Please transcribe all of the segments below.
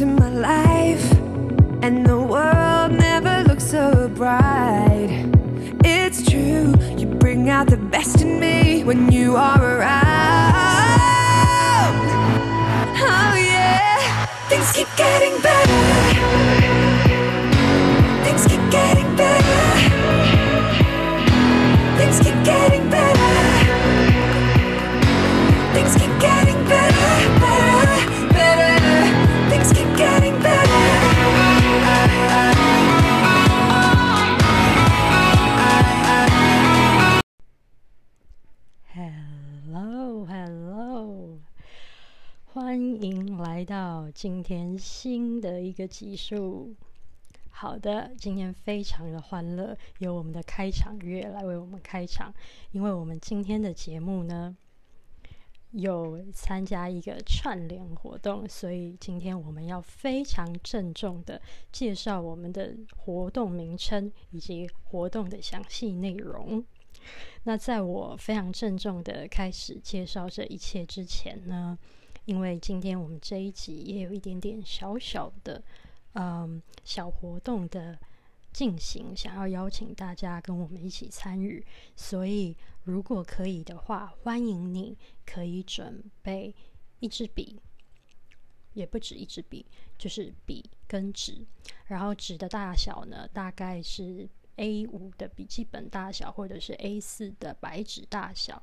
into my life, and the world never looked so bright. It's true, you bring out the best in me when you are around. Oh, yeah, things keep getting better. 欢迎来到今天新的一个集数。好的，今天非常的欢乐，由我们的开场乐来为我们开场，因为我们今天的节目呢有参加一个串联活动，所以今天我们要非常郑重的介绍我们的活动名称以及活动的详细内容。那在我非常郑重的开始介绍这一切之前呢，因为今天我们这一集也有一点点小小的。嗯，小活动的进行，想要邀请大家跟我们一起参与，所以如果可以的话，欢迎你可以准备一支笔，也不止一支笔，就是笔跟纸，然后纸的大小呢，大概是 A 五的笔记本大小，或者是 A 四的白纸大小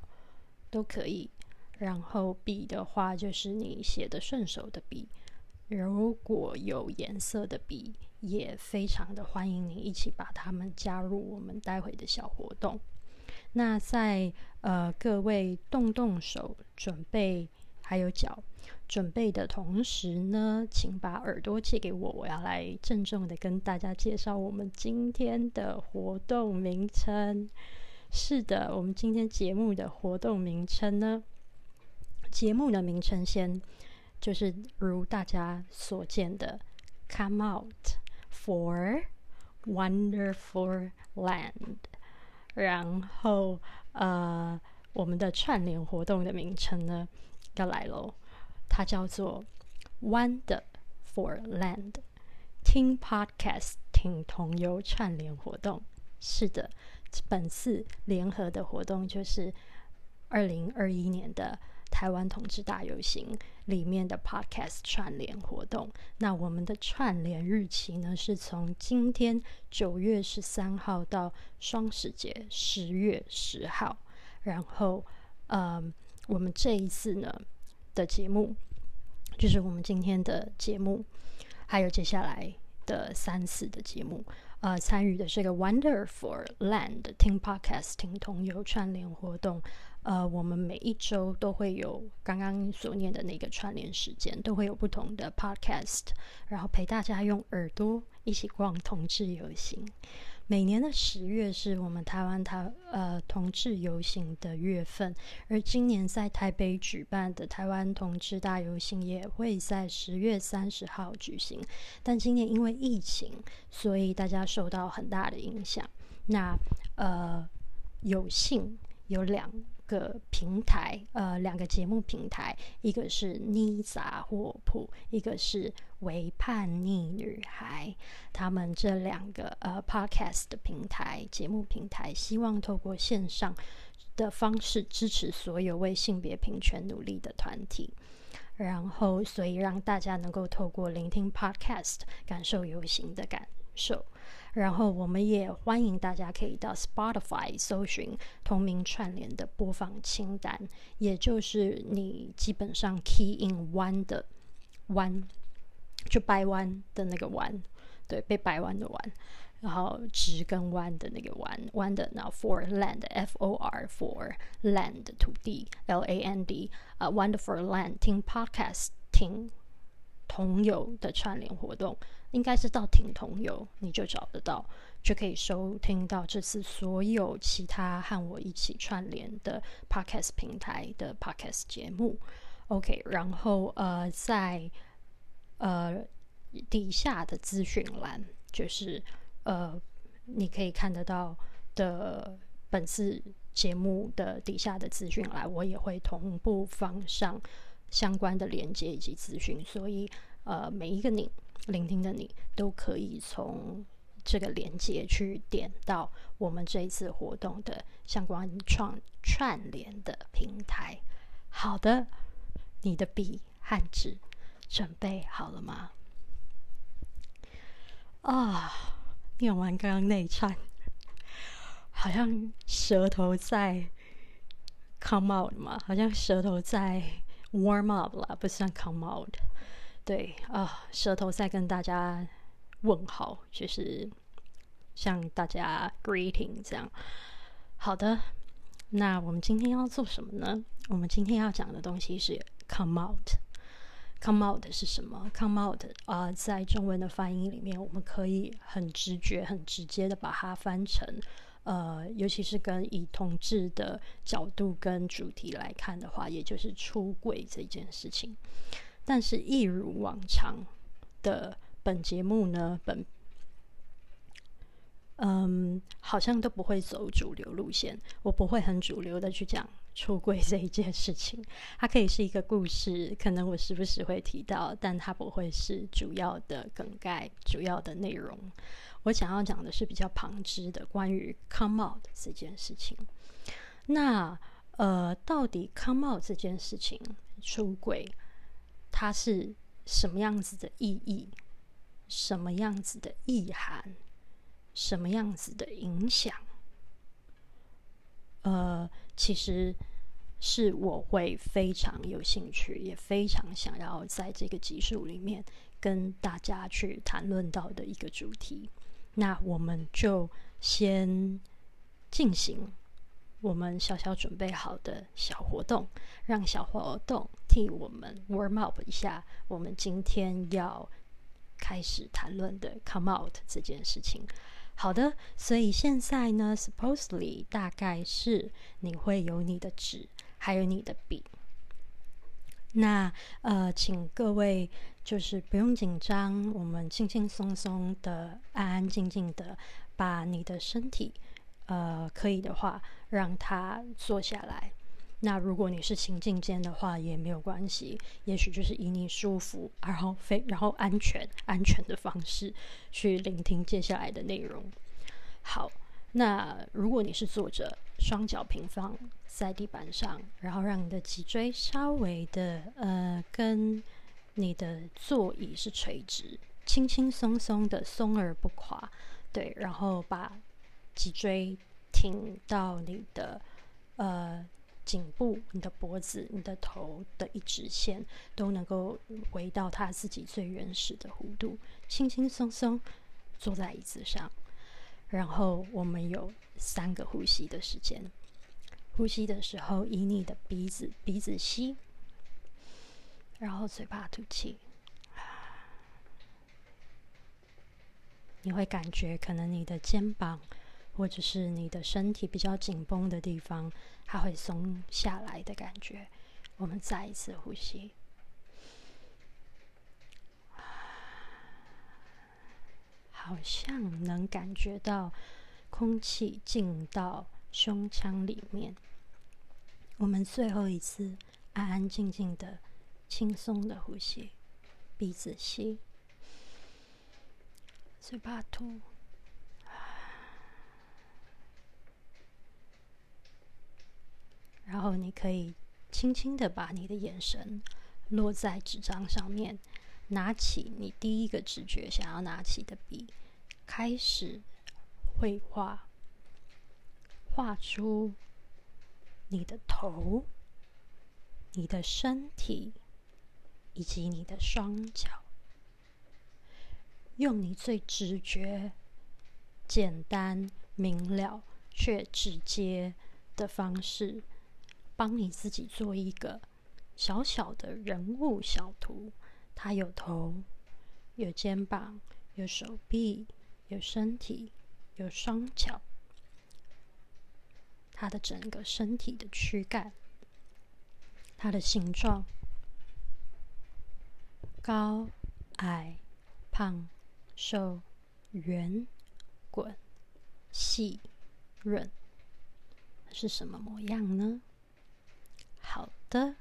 都可以。然后笔的话，就是你写的顺手的笔。如果有颜色的笔，也非常的欢迎你一起把它们加入我们待会的小活动。那在呃各位动动手准备还有脚准备的同时呢，请把耳朵借给我，我要来郑重的跟大家介绍我们今天的活动名称。是的，我们今天节目的活动名称呢，节目的名称先。就是如大家所见的，Come out for wonderful land。然后，呃，我们的串联活动的名称呢要来喽，它叫做 Wonder for Land 听 Podcast 听同游串联活动。是的，本次联合的活动就是二零二一年的。台湾同志大游行里面的 Podcast 串联活动，那我们的串联日期呢是从今天九月十三号到双十节十月十号。然后，呃，我们这一次呢的节目，就是我们今天的节目，还有接下来的三次的节目，呃，参与的是个 Wonderful Land 听 Podcast 听同游串联活动。呃，我们每一周都会有刚刚所念的那个串联时间，都会有不同的 podcast，然后陪大家用耳朵一起逛同志游行。每年的十月是我们台湾台呃同志游行的月份，而今年在台北举办的台湾同志大游行也会在十月三十号举行。但今年因为疫情，所以大家受到很大的影响。那呃，有幸有两。个平台，呃，两个节目平台，一个是妮杂货铺，一个是为叛逆女孩。他们这两个呃 podcast 的平台节目平台，希望透过线上的方式支持所有为性别平权努力的团体，然后所以让大家能够透过聆听 podcast 感受游行的感受。然后我们也欢迎大家可以到 Spotify 搜寻同名串联的播放清单，也就是你基本上 key in one 的 one，就掰弯的那个弯，对，被掰弯的弯，然后直跟弯的那个弯，弯的，然后 for land F O R for land 土地 L A N D 啊，wonderful land 听 podcast 听同有的串联活动。应该是到挺同游，你就找得到，就可以收听到这次所有其他和我一起串联的 podcast 平台的 podcast 节目。OK，然后呃，在呃底下的资讯栏，就是呃你可以看得到的本次节目的底下的资讯栏，我也会同步放上相关的链接以及资讯，所以。呃，每一个你聆听的你都可以从这个连接去点到我们这一次活动的相关串串联的平台。好的，你的笔和纸准备好了吗？啊，念完刚刚那一串，好像舌头在 come out 嘛，好像舌头在 warm up 啦，不算 come out。对啊，舌头在跟大家问好，就是向大家 greeting 这样。好的，那我们今天要做什么呢？我们今天要讲的东西是 come out。Come out 是什么？Come out 啊，在中文的翻译里面，我们可以很直觉、很直接的把它翻成，呃，尤其是跟以同志的角度跟主题来看的话，也就是出轨这件事情。但是，一如往常的本节目呢，本嗯，好像都不会走主流路线，我不会很主流的去讲。出柜这一件事情，它可以是一个故事，可能我时不时会提到，但它不会是主要的梗概、主要的内容。我想要讲的是比较旁支的，关于 come out 这件事情。那呃，到底 come out 这件事情，出轨，它是什么样子的意义？什么样子的意涵？什么样子的影响？呃，其实是我会非常有兴趣，也非常想要在这个集数里面跟大家去谈论到的一个主题。那我们就先进行我们小小准备好的小活动，让小活动替我们 warm up 一下。我们今天要开始谈论的 come out 这件事情。好的，所以现在呢，supposedly 大概是你会有你的纸，还有你的笔。那呃，请各位就是不用紧张，我们轻轻松松的、安安静静的，把你的身体，呃，可以的话，让它坐下来。那如果你是情境间的话，也没有关系，也许就是以你舒服，然后非然后安全安全的方式去聆听接下来的内容。好，那如果你是坐着，双脚平放在地板上，然后让你的脊椎稍微的呃跟你的座椅是垂直，轻轻松松的松而不垮，对，然后把脊椎挺到你的呃。颈部、你的脖子、你的头的一直线都能够回到它自己最原始的弧度，轻轻松松坐在椅子上，然后我们有三个呼吸的时间。呼吸的时候，以你的鼻子鼻子吸，然后嘴巴吐气，你会感觉可能你的肩膀。或者是你的身体比较紧绷的地方，它会松下来的感觉。我们再一次呼吸，好像能感觉到空气进到胸腔里面。我们最后一次安安静静的、轻松的呼吸，鼻子吸，嘴巴吐。然后你可以轻轻的把你的眼神落在纸张上面，拿起你第一个直觉想要拿起的笔，开始绘画，画出你的头、你的身体以及你的双脚，用你最直觉、简单明了却直接的方式。帮你自己做一个小小的人物小图，它有头，有肩膀，有手臂，有身体，有双脚，它的整个身体的躯干，它的形状，高矮、胖瘦、圆滚、细润，是什么模样呢？的，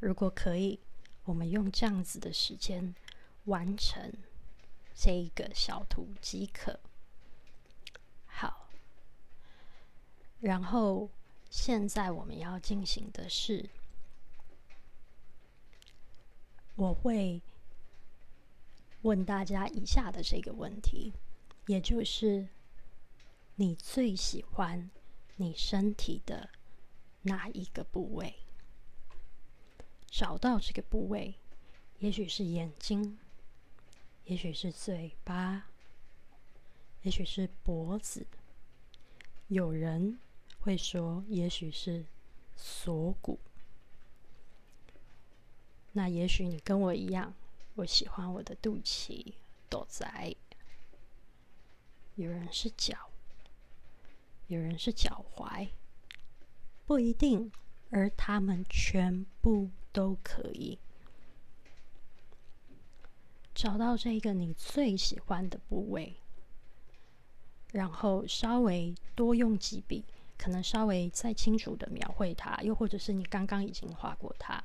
如果可以，我们用这样子的时间完成这一个小图即可。好，然后现在我们要进行的是，我会问大家以下的这个问题，也就是你最喜欢你身体的哪一个部位？找到这个部位，也许是眼睛，也许是嘴巴。也许是脖子，有人会说，也许是锁骨。那也许你跟我一样，我喜欢我的肚脐、肚仔。有人是脚，有人是脚踝，不一定，而他们全部都可以找到这个你最喜欢的部位。然后稍微多用几笔，可能稍微再清楚的描绘它，又或者是你刚刚已经画过它，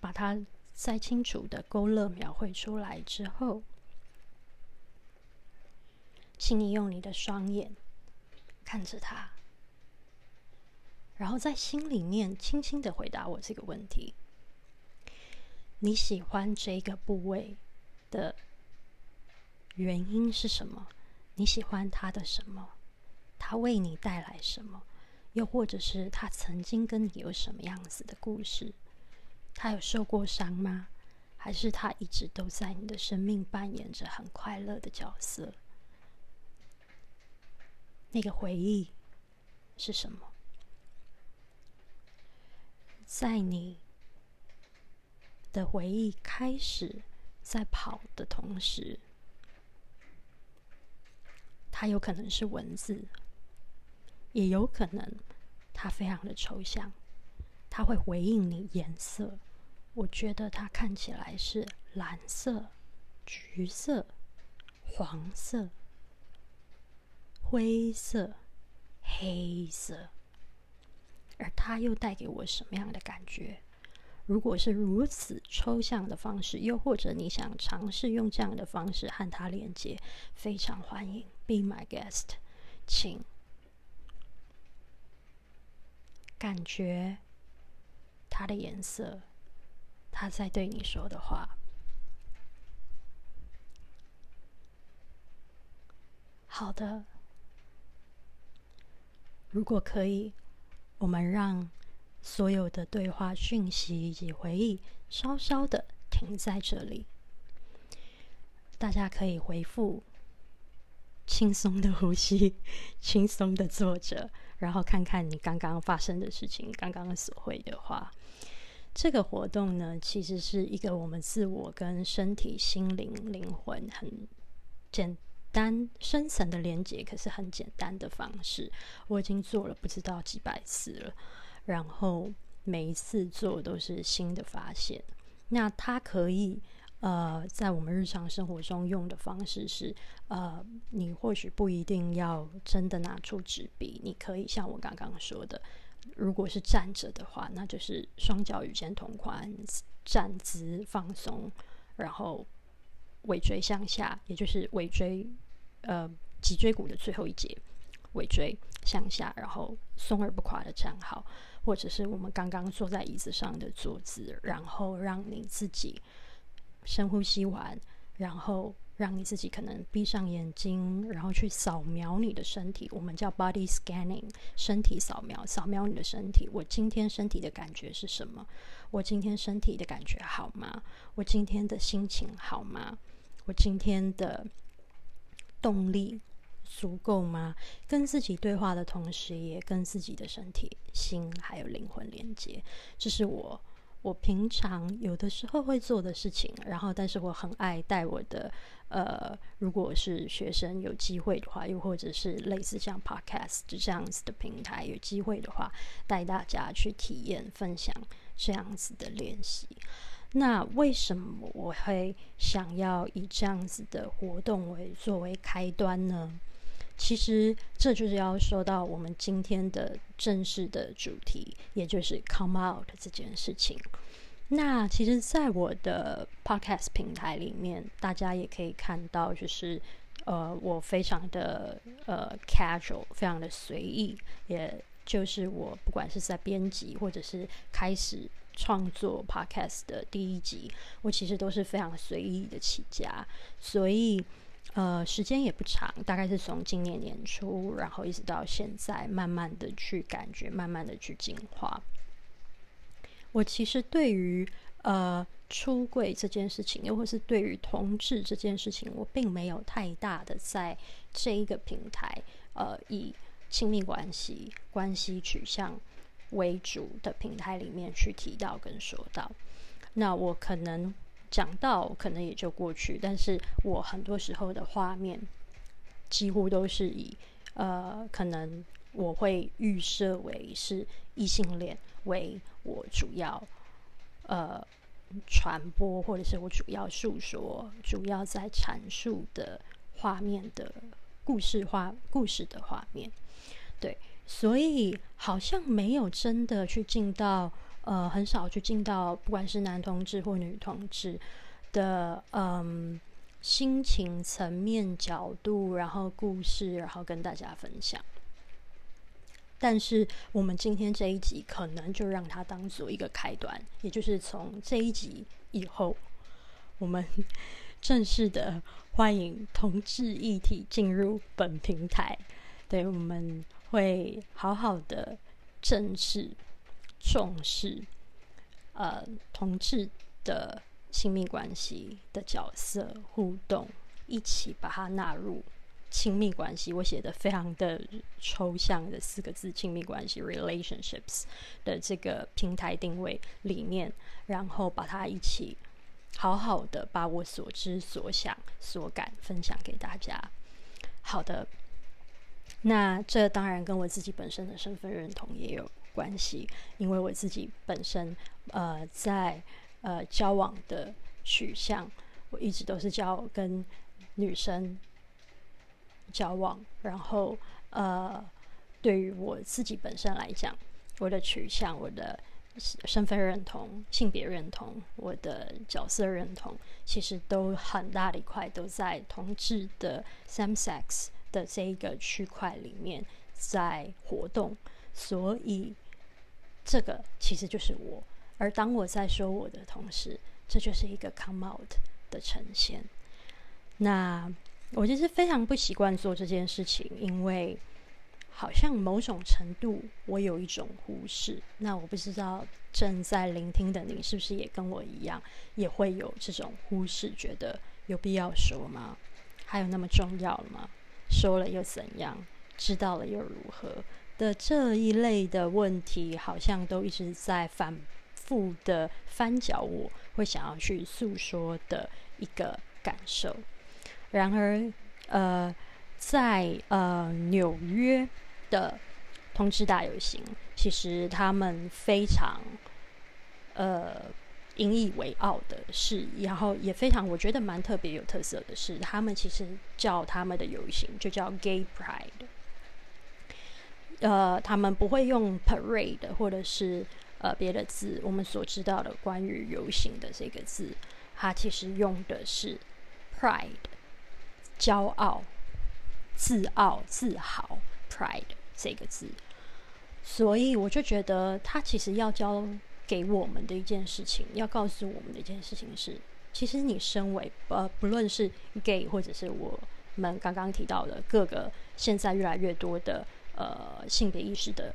把它再清楚的勾勒描绘出来之后，请你用你的双眼看着它，然后在心里面轻轻的回答我这个问题：你喜欢这个部位的？原因是什么？你喜欢他的什么？他为你带来什么？又或者是他曾经跟你有什么样子的故事？他有受过伤吗？还是他一直都在你的生命扮演着很快乐的角色？那个回忆是什么？在你的回忆开始在跑的同时。它有可能是文字，也有可能它非常的抽象，它会回应你颜色。我觉得它看起来是蓝色、橘色、黄色、灰色、黑色，而它又带给我什么样的感觉？如果是如此抽象的方式，又或者你想尝试用这样的方式和它连接，非常欢迎，Be my guest，请感觉它的颜色，它在对你说的话。好的，如果可以，我们让。所有的对话讯息以及回忆，稍稍的停在这里。大家可以回复，轻松的呼吸，轻松的坐着，然后看看你刚刚发生的事情，刚刚所会的话。这个活动呢，其实是一个我们自我跟身体、心灵、灵魂很简单、深层的连接，可是很简单的方式。我已经做了不知道几百次了。然后每一次做都是新的发现。那它可以呃，在我们日常生活中用的方式是呃，你或许不一定要真的拿出纸笔，你可以像我刚刚说的，如果是站着的话，那就是双脚与肩同宽，站姿放松，然后尾椎向下，也就是尾椎呃脊椎骨的最后一节，尾椎向下，然后松而不垮的站好。或者是我们刚刚坐在椅子上的坐姿，然后让你自己深呼吸完，然后让你自己可能闭上眼睛，然后去扫描你的身体。我们叫 body scanning，身体扫描，扫描你的身体。我今天身体的感觉是什么？我今天身体的感觉好吗？我今天的心情好吗？我今天的动力。足够吗？跟自己对话的同时，也跟自己的身体、心还有灵魂连接，这是我我平常有的时候会做的事情。然后，但是我很爱带我的呃，如果是学生有机会的话，又或者是类似像 Podcast 这样子的平台有机会的话，带大家去体验、分享这样子的练习。那为什么我会想要以这样子的活动为作为开端呢？其实这就是要说到我们今天的正式的主题，也就是 come out 这件事情。那其实，在我的 podcast 平台里面，大家也可以看到，就是呃，我非常的呃 casual，非常的随意，也就是我不管是在编辑或者是开始创作 podcast 的第一集，我其实都是非常随意的起家，所以呃，时间也不长，大概是从今年年初，然后一直到现在，慢慢的去感觉，慢慢的去进化。我其实对于呃出柜这件事情，又或是对于同志这件事情，我并没有太大的在这一个平台呃以亲密关系、关系取向为主的平台里面去提到跟说到。那我可能讲到，可能也就过去，但是我很多时候的画面几乎都是以呃可能我会预设为是异性恋。为我主要呃传播，或者是我主要诉说、主要在阐述的画面的故事画故事的画面，对，所以好像没有真的去进到呃，很少去进到不管是男同志或女同志的嗯心情层面角度，然后故事，然后跟大家分享。但是我们今天这一集可能就让它当做一个开端，也就是从这一集以后，我们 正式的欢迎同志议题进入本平台。对，我们会好好的正视、重视，呃，同志的亲密关系的角色互动，一起把它纳入。亲密关系，我写的非常的抽象的四个字“亲密关系 ”（relationships） 的这个平台定位里面，然后把它一起好好的把我所知所想所感分享给大家。好的，那这当然跟我自己本身的身份认同也有关系，因为我自己本身呃在呃交往的取向，我一直都是交跟女生。交往，然后呃，对于我自己本身来讲，我的取向、我的身份认同、性别认同、我的角色认同，其实都很大的一块都在同志的 same sex 的这一个区块里面在活动，所以这个其实就是我。而当我在说我的同时，这就是一个 come out 的呈现。那。我其实非常不习惯做这件事情，因为好像某种程度我有一种忽视。那我不知道正在聆听的你是不是也跟我一样，也会有这种忽视，觉得有必要说吗？还有那么重要吗？说了又怎样？知道了又如何？的这一类的问题，好像都一直在反复的翻搅，我会想要去诉说的一个感受。然而，呃，在呃纽约的同志大游行，其实他们非常呃引以为傲的是，然后也非常我觉得蛮特别有特色的是，他们其实叫他们的游行就叫 Gay Pride。呃，他们不会用 Parade 或者是呃别的字，我们所知道的关于游行的这个字，它其实用的是 Pride。骄傲、自傲、自豪 （pride） 这个字，所以我就觉得他其实要教给我们的一件事情，要告诉我们的一件事情是：其实你身为呃，不论是 gay，或者是我们刚刚提到的各个现在越来越多的呃性别意识的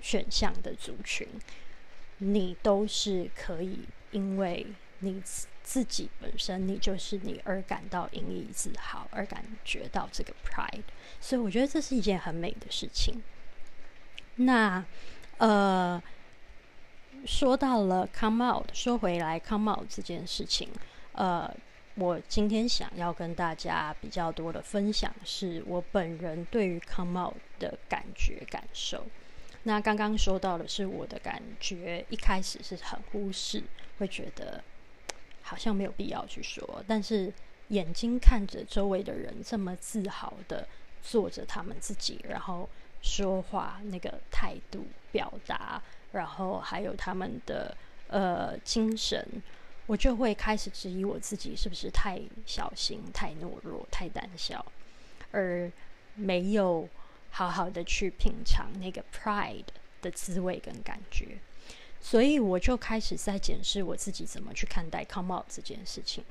选项的族群，你都是可以，因为你。自己本身，你就是你，而感到引以自豪，而感觉到这个 pride，所以我觉得这是一件很美的事情。那呃，说到了 come out，说回来 come out 这件事情，呃，我今天想要跟大家比较多的分享，是我本人对于 come out 的感觉感受。那刚刚说到的是我的感觉，一开始是很忽视，会觉得。好像没有必要去说，但是眼睛看着周围的人这么自豪的做着他们自己，然后说话那个态度表达，然后还有他们的呃精神，我就会开始质疑我自己是不是太小心、太懦弱、太胆小，而没有好好的去品尝那个 pride 的滋味跟感觉。所以我就开始在检视我自己怎么去看待 come out 这件事情。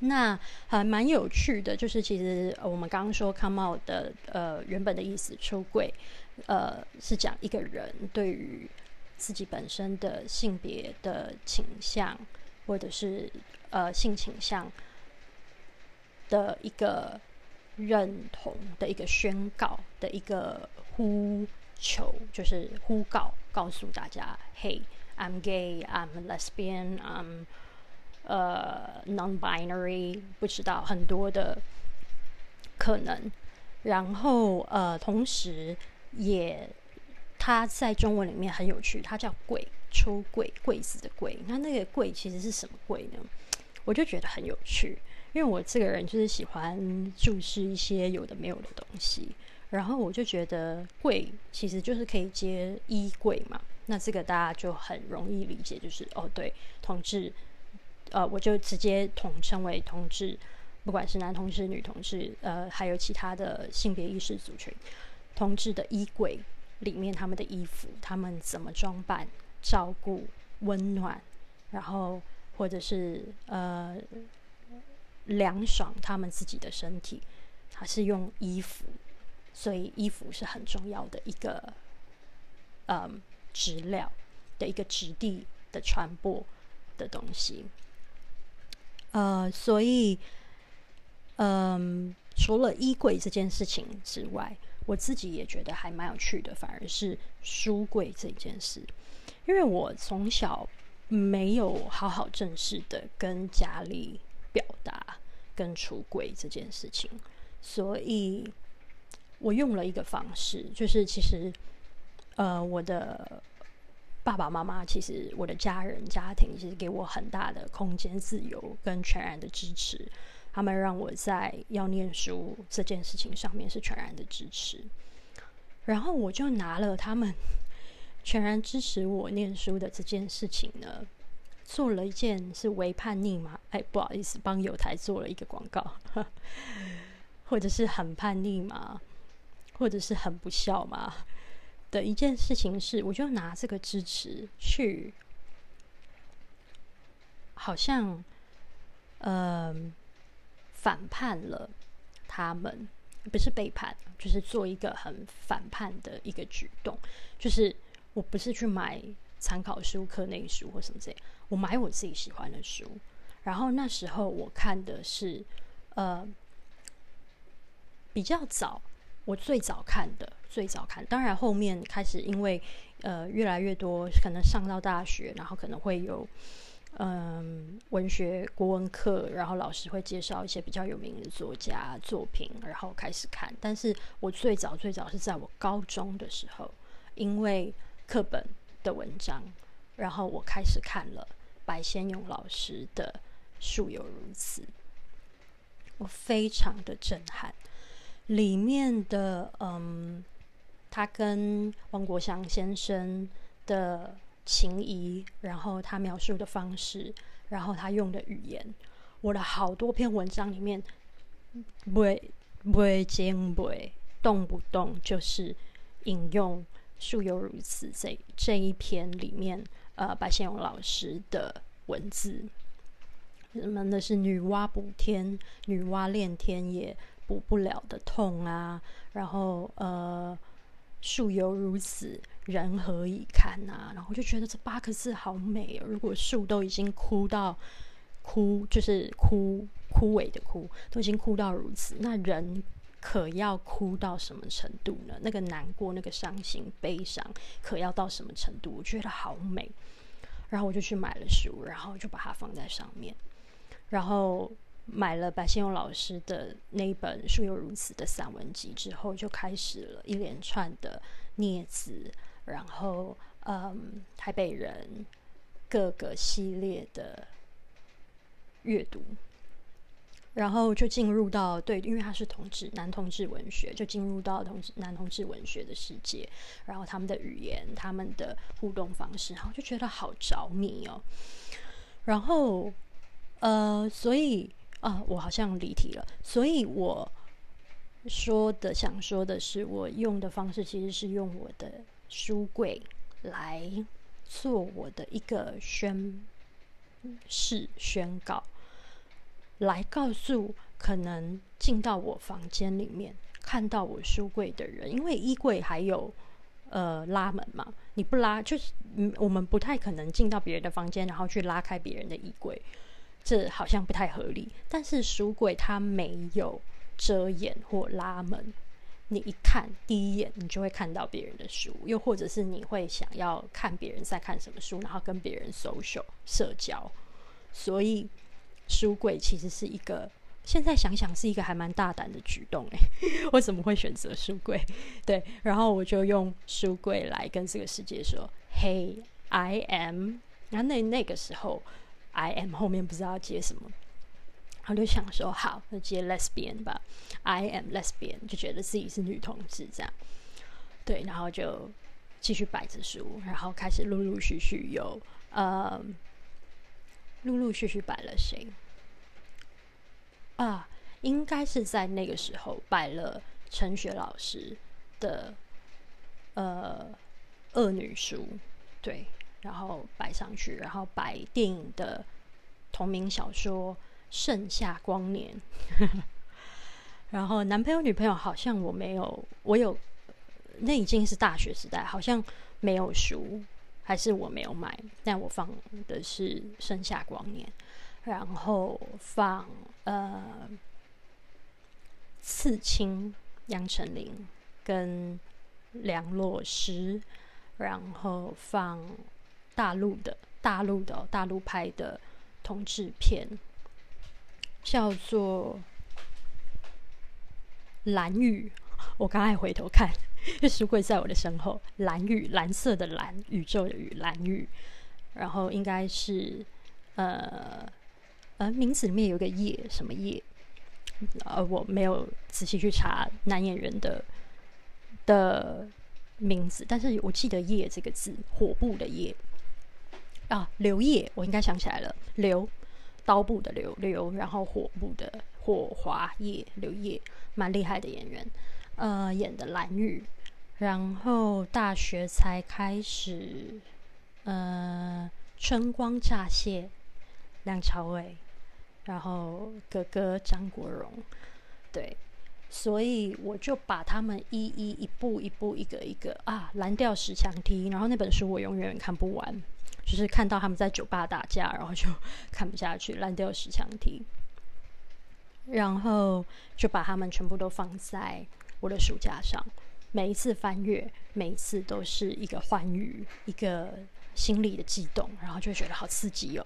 那还蛮有趣的，就是其实我们刚刚说 come out 的呃原本的意思出柜，呃是讲一个人对于自己本身的性别的倾向或者是呃性倾向的一个认同的一个宣告的一个呼求，就是呼告告诉大家，Hey, I'm gay, I'm lesbian, I'm 呃，non-binary 不知道很多的可能，然后呃，同时也它在中文里面很有趣，它叫“柜”出柜柜子的“柜”。那那个“柜”其实是什么“柜”呢？我就觉得很有趣，因为我这个人就是喜欢注视一些有的没有的东西，然后我就觉得“柜”其实就是可以接衣柜嘛。那这个大家就很容易理解，就是哦，对，同志。呃，我就直接统称为同志，不管是男同志、女同志，呃，还有其他的性别意识族群，同志的衣柜里面，他们的衣服，他们怎么装扮、照顾、温暖，然后或者是呃凉爽他们自己的身体，他是用衣服，所以衣服是很重要的一个嗯质料的一个质地的传播的东西。呃，所以，嗯，除了衣柜这件事情之外，我自己也觉得还蛮有趣的，反而是书柜这件事，因为我从小没有好好正式的跟家里表达跟橱柜这件事情，所以我用了一个方式，就是其实，呃，我的。爸爸妈妈其实，我的家人家庭其实给我很大的空间、自由跟全然的支持。他们让我在要念书这件事情上面是全然的支持。然后我就拿了他们 全然支持我念书的这件事情呢，做了一件是为叛逆嘛？哎，不好意思，帮友台做了一个广告，或者是很叛逆嘛？或者是很不孝嘛？的一件事情是，我就拿这个支持去，好像，呃，反叛了他们，不是背叛，就是做一个很反叛的一个举动。就是我不是去买参考书、课内书或什么这样，我买我自己喜欢的书。然后那时候我看的是，呃，比较早。我最早看的，最早看，当然后面开始，因为呃越来越多，可能上到大学，然后可能会有嗯文学国文课，然后老师会介绍一些比较有名的作家作品，然后开始看。但是我最早最早是在我高中的时候，因为课本的文章，然后我开始看了白先勇老师的《树有如此》，我非常的震撼。里面的嗯，他跟王国祥先生的情谊，然后他描述的方式，然后他用的语言，我的好多篇文章里面，不不会经不会动不动就是引用“树有如此”这这一篇里面，呃，白先勇老师的文字，什么那是女娲补天，女娲炼天也。补不了的痛啊，然后呃，树犹如此，人何以堪啊？然后就觉得这八个字好美哦。如果树都已经枯到枯，就是枯枯萎的枯，都已经枯到如此，那人可要枯到什么程度呢？那个难过、那个伤心、悲伤，可要到什么程度？我觉得好美。然后我就去买了书，然后就把它放在上面，然后。买了白先勇老师的那一本《树有如此》的散文集之后，就开始了一连串的镊子，然后嗯，台北人各个系列的阅读。然后就进入到对，因为他是同志男同志文学，就进入到同志男同志文学的世界，然后他们的语言、他们的互动方式，然后就觉得好着迷哦。然后呃，所以啊，我好像离题了，所以我说的想说的是，我用的方式其实是用我的书柜来做我的一个宣誓宣告。来告诉可能进到我房间里面看到我书柜的人，因为衣柜还有呃拉门嘛，你不拉就是，我们不太可能进到别人的房间，然后去拉开别人的衣柜，这好像不太合理。但是书柜它没有遮掩或拉门，你一看第一眼你就会看到别人的书，又或者是你会想要看别人在看什么书，然后跟别人 social 社交，所以。书柜其实是一个，现在想想是一个还蛮大胆的举动诶，为什么会选择书柜？对，然后我就用书柜来跟这个世界说：“Hey, I am。”然后那那个时候，I am 后面不知道接什么，我就想说：“好，那接 lesbian 吧，I am lesbian。”就觉得自己是女同志这样。对，然后就继续摆着书，然后开始陆陆续续有呃。陆陆续续摆了谁啊？应该是在那个时候摆了陈雪老师的呃恶女书，对，然后摆上去，然后摆电影的同名小说《盛夏光年》，然后男朋友女朋友好像我没有，我有，那已经是大学时代，好像没有书。还是我没有买，但我放的是《盛夏光年》，然后放呃《刺青》杨丞琳跟梁洛施，然后放大陆的大陆的大陆拍的同志片，叫做《蓝雨》。我刚才回头看。书柜在我的身后，蓝雨，蓝色的蓝，宇宙的宇，蓝雨。然后应该是，呃，呃，名字里面有个叶，什么叶？呃，我没有仔细去查男演员的的名字，但是我记得“叶”这个字，火部的“叶”啊，刘烨，我应该想起来了，刘刀部的刘刘，然后火部的火华烨，刘烨，蛮厉害的演员。呃，演的蓝玉，然后大学才开始，呃，春光乍泄，梁朝伟，然后哥哥张国荣，对，所以我就把他们一一一步一步一个一个啊，蓝调石墙梯，然后那本书我永远看不完，就是看到他们在酒吧打架，然后就 看不下去，烂掉石墙梯，然后就把他们全部都放在。我的书架上，每一次翻阅，每一次都是一个欢愉，一个心里的悸动，然后就觉得好刺激哦，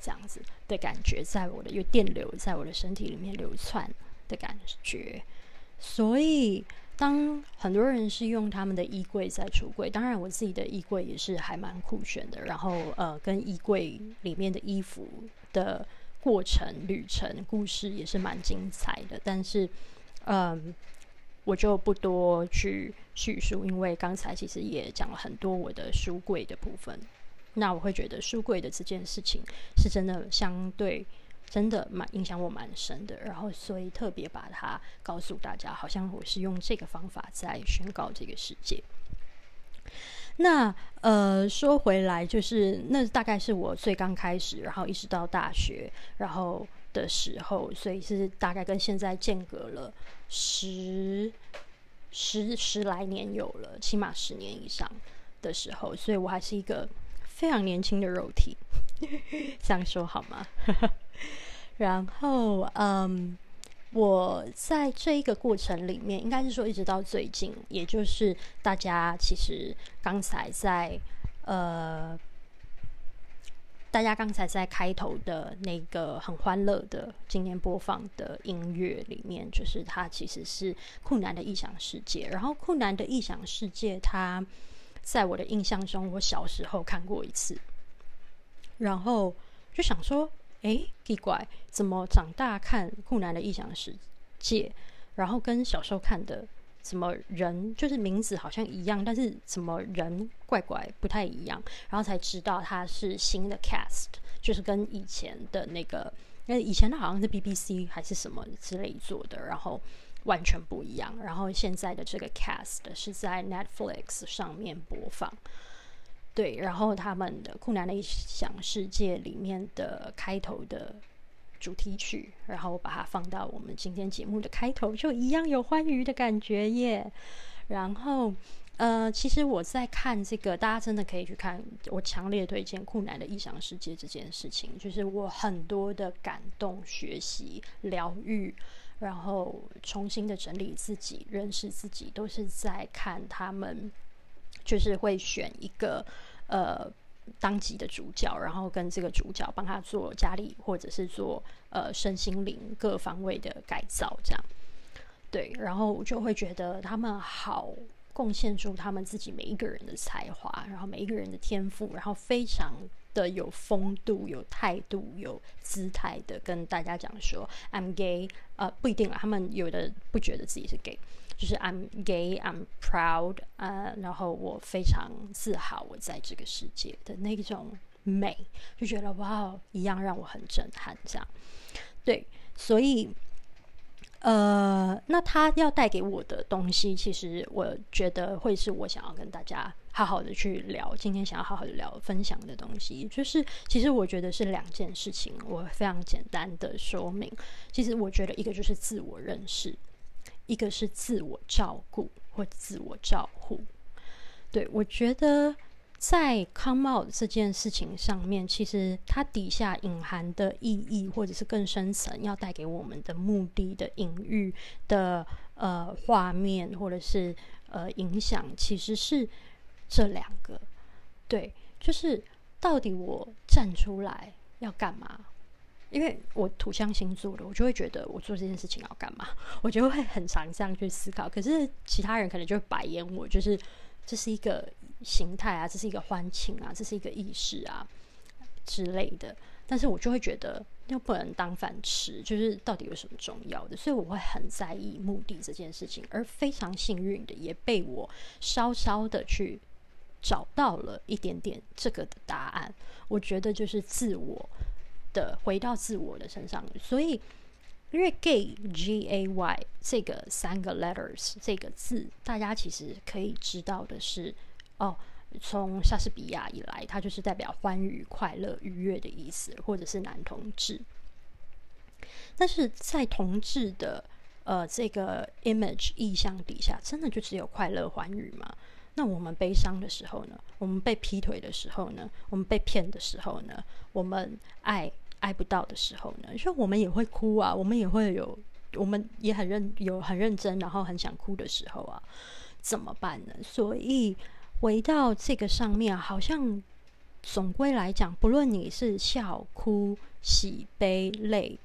这样子的感觉，在我的有电流在我的身体里面流窜的感觉。所以，当很多人是用他们的衣柜在橱柜，当然我自己的衣柜也是还蛮酷炫的。然后，呃，跟衣柜里面的衣服的过程、旅程、故事也是蛮精彩的。但是，嗯。我就不多去叙述，因为刚才其实也讲了很多我的书柜的部分。那我会觉得书柜的这件事情是真的相对真的蛮影响我蛮深的，然后所以特别把它告诉大家，好像我是用这个方法在宣告这个世界。那呃说回来，就是那大概是我最刚开始，然后一直到大学，然后。的时候，所以是大概跟现在间隔了十十十来年有了，起码十年以上的时候，所以我还是一个非常年轻的肉体，这样说好吗？然后，嗯，我在这一个过程里面，应该是说一直到最近，也就是大家其实刚才在呃。大家刚才在开头的那个很欢乐的今天播放的音乐里面，就是它其实是酷男的异想世界。然后酷男的异想世界，它在我的印象中，我小时候看过一次，然后就想说，诶，奇怪，怎么长大看酷男的异想世界，然后跟小时候看的怎么人就是名字好像一样，但是怎么人怪怪不太一样，然后才知道它是新的 cast，就是跟以前的那个，因为以前的好像是 BBC 还是什么之类做的，然后完全不一样。然后现在的这个 cast 是在 Netflix 上面播放。对，然后他们的《酷男的异想世界》里面的开头的主题曲，然后把它放到我们今天节目的开头，就一样有欢愉的感觉耶。然后，呃，其实我在看这个，大家真的可以去看，我强烈推荐《酷男的异想世界》这件事情，就是我很多的感动、学习、疗愈，然后重新的整理自己、认识自己，都是在看他们。就是会选一个呃当集的主角，然后跟这个主角帮他做家里或者是做呃身心灵各方位的改造，这样对，然后我就会觉得他们好贡献出他们自己每一个人的才华，然后每一个人的天赋，然后非常的有风度、有态度、有姿态的跟大家讲说 I'm gay，呃不一定啊，他们有的不觉得自己是 gay。就是 I'm gay, I'm proud，呃，然后我非常自豪我在这个世界的那种美，就觉得哇，一样让我很震撼。这样，对，所以，呃，那他要带给我的东西，其实我觉得会是我想要跟大家好好的去聊，今天想要好好的聊分享的东西，就是其实我觉得是两件事情，我非常简单的说明。其实我觉得一个就是自我认识。一个是自我照顾或自我照护，对我觉得在 come out 这件事情上面，其实它底下隐含的意义，或者是更深层要带给我们的目的的隐喻的呃画面，或者是呃影响，其实是这两个。对，就是到底我站出来要干嘛？因为我土象星座的，我就会觉得我做这件事情要干嘛？我就会很常这样去思考。可是其他人可能就会白眼我，就是这是一个形态啊，这是一个欢庆啊，这是一个意识啊之类的。但是我就会觉得又不能当饭吃，就是到底有什么重要的？所以我会很在意目的这件事情，而非常幸运的也被我稍稍的去找到了一点点这个的答案。我觉得就是自我。的回到自我的身上，所以因为 gay G A Y 这个三个 letters 这个字，大家其实可以知道的是，哦，从莎士比亚以来，它就是代表欢愉、快乐、愉悦的意思，或者是男同志。但是在同志的呃这个 image 意象底下，真的就只有快乐、欢愉吗？那我们悲伤的时候呢？我们被劈腿的时候呢？我们被骗的时候呢？我们爱？爱不到的时候呢，就我们也会哭啊，我们也会有，我们也很认有很认真，然后很想哭的时候啊，怎么办呢？所以回到这个上面，好像总归来讲，不论你是笑、哭、喜、悲、泪，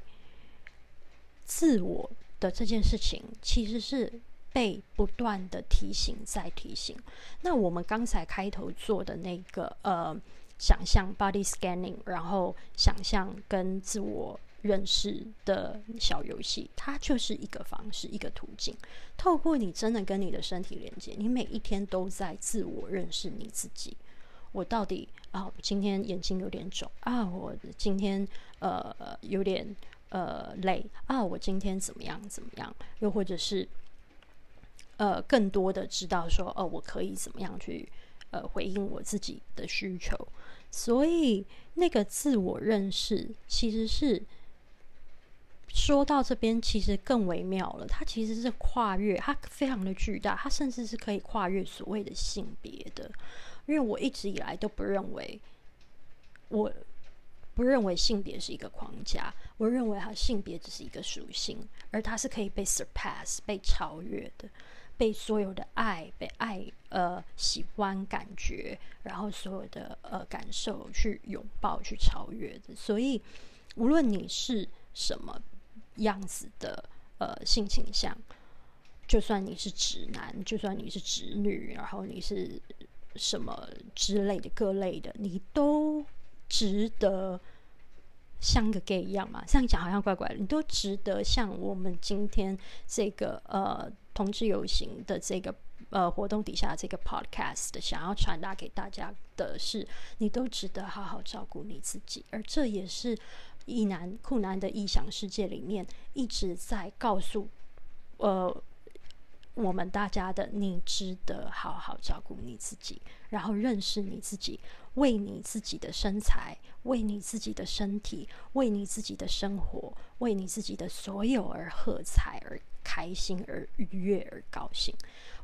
自我的这件事情，其实是被不断的提醒再提醒。那我们刚才开头做的那个呃。想象 body scanning，然后想象跟自我认识的小游戏，它就是一个方式，一个途径。透过你真的跟你的身体连接，你每一天都在自我认识你自己。我到底啊，今天眼睛有点肿啊，我今天呃有点呃累啊，我今天怎么样怎么样？又或者是呃更多的知道说，哦，我可以怎么样去呃回应我自己的需求？所以，那个自我认识其实是说到这边，其实更微妙了。它其实是跨越，它非常的巨大，它甚至是可以跨越所谓的性别的。因为我一直以来都不认为，我不认为性别是一个框架，我认为它性别只是一个属性，而它是可以被 surpass、被超越的。被所有的爱、被爱、呃喜欢、感觉，然后所有的呃感受去拥抱、去超越。所以，无论你是什么样子的呃性倾向，就算你是直男，就算你是直女，然后你是什么之类的各类的，你都值得像个 gay 一样嘛？这样讲好像怪怪的。你都值得像我们今天这个呃同志游行的这个呃活动底下这个 podcast 想要传达给大家的是，你都值得好好照顾你自己。而这也是异男酷男的异想世界里面一直在告诉呃我们大家的，你值得好好照顾你自己，然后认识你自己。为你自己的身材，为你自己的身体，为你自己的生活，为你自己的所有而喝彩，而开心，而愉悦，而高兴。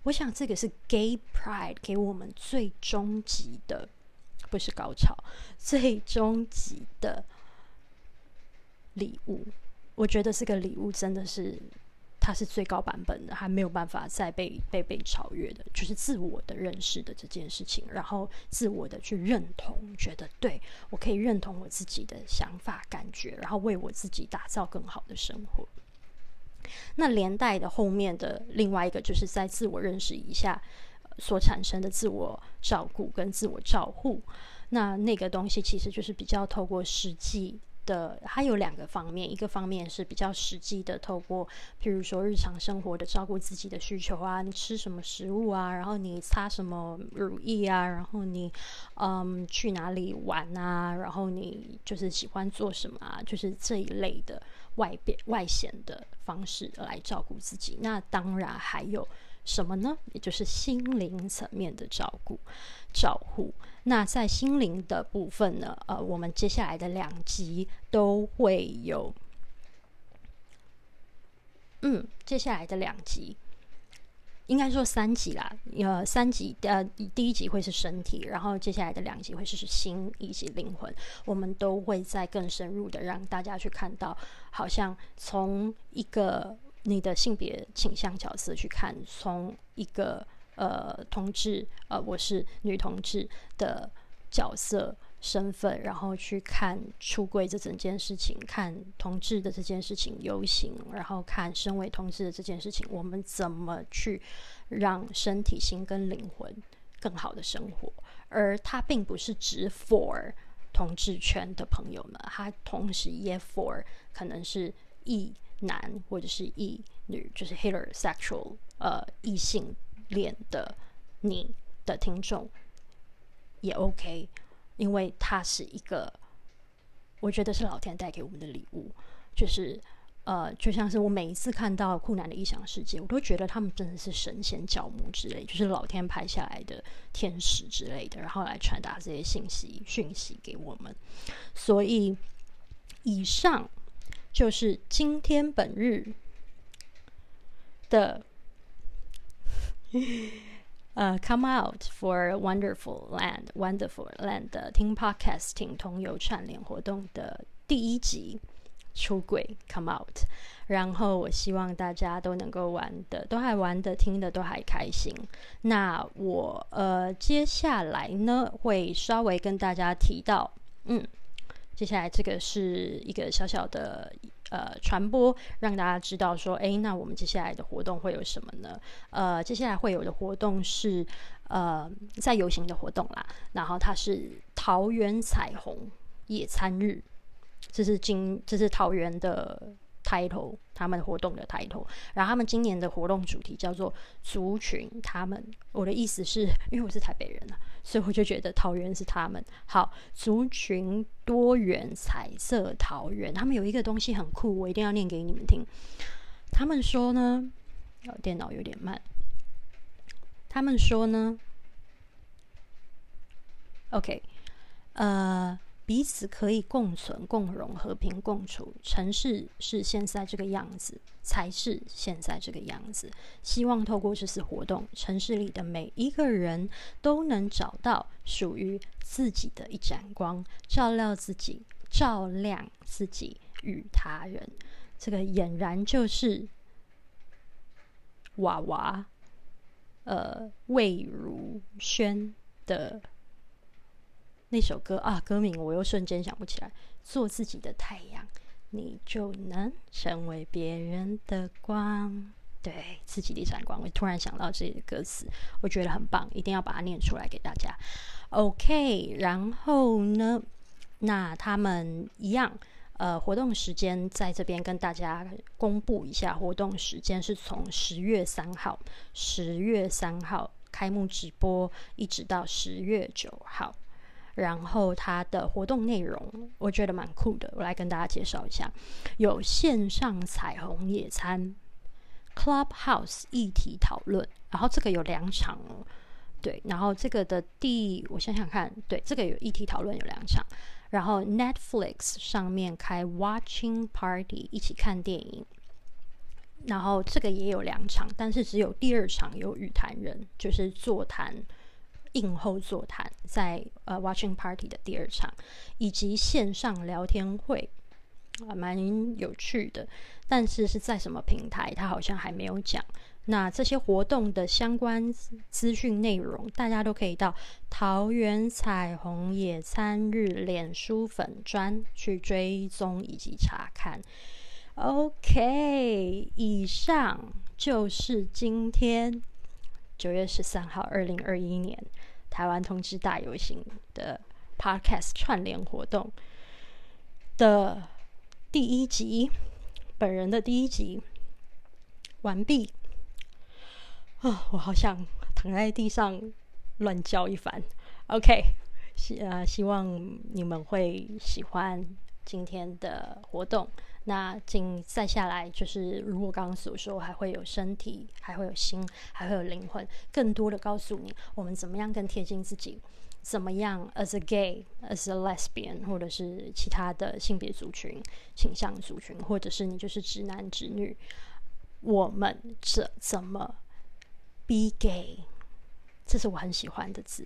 我想这个是 Gay Pride 给我们最终极的，不是高潮，最终极的礼物。我觉得这个礼物真的是。它是最高版本的，还没有办法再被被被超越的，就是自我的认识的这件事情，然后自我的去认同，觉得对我可以认同我自己的想法、感觉，然后为我自己打造更好的生活。那连带的后面的另外一个，就是在自我认识一下所产生的自我照顾跟自我照护，那那个东西其实就是比较透过实际。的，它有两个方面，一个方面是比较实际的，透过譬如说日常生活的照顾自己的需求啊，你吃什么食物啊，然后你擦什么乳液啊，然后你嗯去哪里玩啊，然后你就是喜欢做什么啊，就是这一类的外边外显的方式来照顾自己。那当然还有什么呢？也就是心灵层面的照顾、照护。那在心灵的部分呢？呃，我们接下来的两集都会有，嗯，接下来的两集应该说三集啦。呃，三集呃，第一集会是身体，然后接下来的两集会是心以及灵魂。我们都会再更深入的让大家去看到，好像从一个你的性别倾向角色去看，从一个。呃，同志，呃，我是女同志的角色身份，然后去看出柜这整件事情，看同志的这件事情游行，然后看身为同志的这件事情，我们怎么去让身体、心跟灵魂更好的生活？而它并不是只 for 同志圈的朋友们，它同时也 for 可能是异男或者是异女，就是 heterosexual 呃异性。脸的你的听众也 OK，因为它是一个，我觉得是老天带给我们的礼物，就是呃，就像是我每一次看到酷男的异想世界，我都觉得他们真的是神仙教母之类，就是老天派下来的天使之类的，然后来传达这些信息讯息给我们。所以，以上就是今天本日的。呃，Come out for wonderful land，wonderful land 的听 Podcast 听同游串联活动的第一集出轨 Come out，然后我希望大家都能够玩的都还玩的听的都还开心。那我呃接下来呢会稍微跟大家提到，嗯，接下来这个是一个小小的。呃，传播让大家知道说，哎，那我们接下来的活动会有什么呢？呃，接下来会有的活动是呃，在游行的活动啦。然后它是桃园彩虹野餐日，这是今这是桃园的。抬头，他们活动的抬头，然后他们今年的活动主题叫做族群。他们，我的意思是因为我是台北人啊，所以我就觉得桃园是他们。好，族群多元彩色桃园，他们有一个东西很酷，我一定要念给你们听。他们说呢，电脑有点慢。他们说呢，OK，呃。彼此可以共存、共荣、和平共处。城市是现在这个样子，才是现在这个样子。希望透过这次活动，城市里的每一个人都能找到属于自己的一盏光，照料自己，照亮自己与他人。这个俨然就是娃娃，呃，魏如萱的。那首歌啊，歌名我又瞬间想不起来。做自己的太阳，你就能成为别人的光。对自己的一盏光，我突然想到这个歌词，我觉得很棒，一定要把它念出来给大家。OK，然后呢，那他们一样，呃，活动时间在这边跟大家公布一下，活动时间是从十月三号，十月三号开幕直播，一直到十月九号。然后它的活动内容我觉得蛮酷的，我来跟大家介绍一下，有线上彩虹野餐，Clubhouse 议题讨论，然后这个有两场哦，对，然后这个的第我想想看，对，这个有议题讨论有两场。然后 Netflix 上面开 Watching Party 一起看电影，然后这个也有两场，但是只有第二场有语谈人，就是座谈映后座谈，在呃 Watching Party 的第二场，以及线上聊天会啊，蛮有趣的，但是是在什么平台，他好像还没有讲。那这些活动的相关资讯内容，大家都可以到桃园彩虹野餐日脸书粉专去追踪以及查看。OK，以上就是今天九月十三号二零二一年台湾同志大游行的 Podcast 串联活动的第一集，本人的第一集完毕。啊，我好想躺在地上乱叫一番。OK，希呃希望你们会喜欢今天的活动。那紧再下来就是如我刚刚所说，还会有身体，还会有心，还会有灵魂，更多的告诉你我们怎么样更贴近自己，怎么样 as a gay，as a lesbian，或者是其他的性别族群倾向族群，或者是你就是直男直女，我们这怎么？Be gay，这是我很喜欢的字，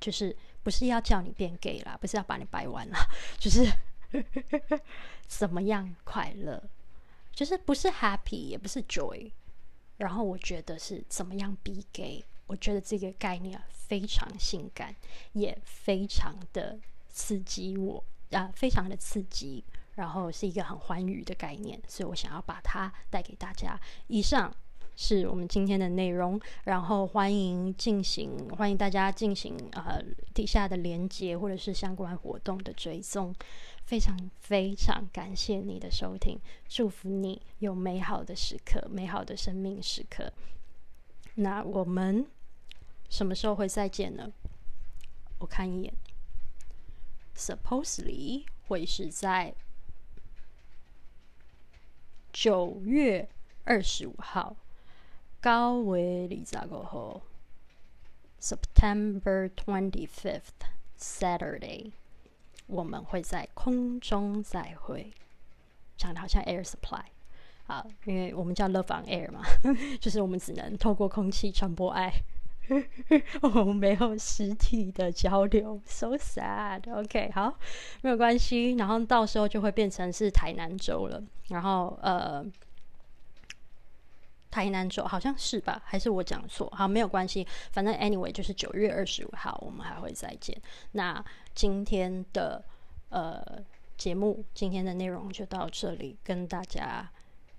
就是不是要叫你变 gay 啦，不是要把你掰弯啦，就是 怎么样快乐，就是不是 happy 也不是 joy，然后我觉得是怎么样 be gay，我觉得这个概念非常性感，也非常的刺激我啊，非常的刺激，然后是一个很欢愉的概念，所以我想要把它带给大家。以上。是我们今天的内容，然后欢迎进行，欢迎大家进行呃底下的连接或者是相关活动的追踪，非常非常感谢你的收听，祝福你有美好的时刻，美好的生命时刻。那我们什么时候会再见呢？我看一眼，supposedly 会是在九月二十五号。高维里扎过后，September twenty fifth Saturday，我们会在空中再会，讲的好像 Air Supply 啊，因为我们叫 Love on Air 嘛，就是我们只能透过空气传播爱，我们没有实体的交流，so sad。OK，好，没有关系，然后到时候就会变成是台南州了，然后呃。台南州好像是吧？还是我讲错？好，没有关系，反正 anyway 就是九月二十五号，我们还会再见。那今天的呃节目，今天的内容就到这里，跟大家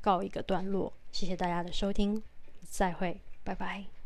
告一个段落。谢谢大家的收听，再会，拜拜。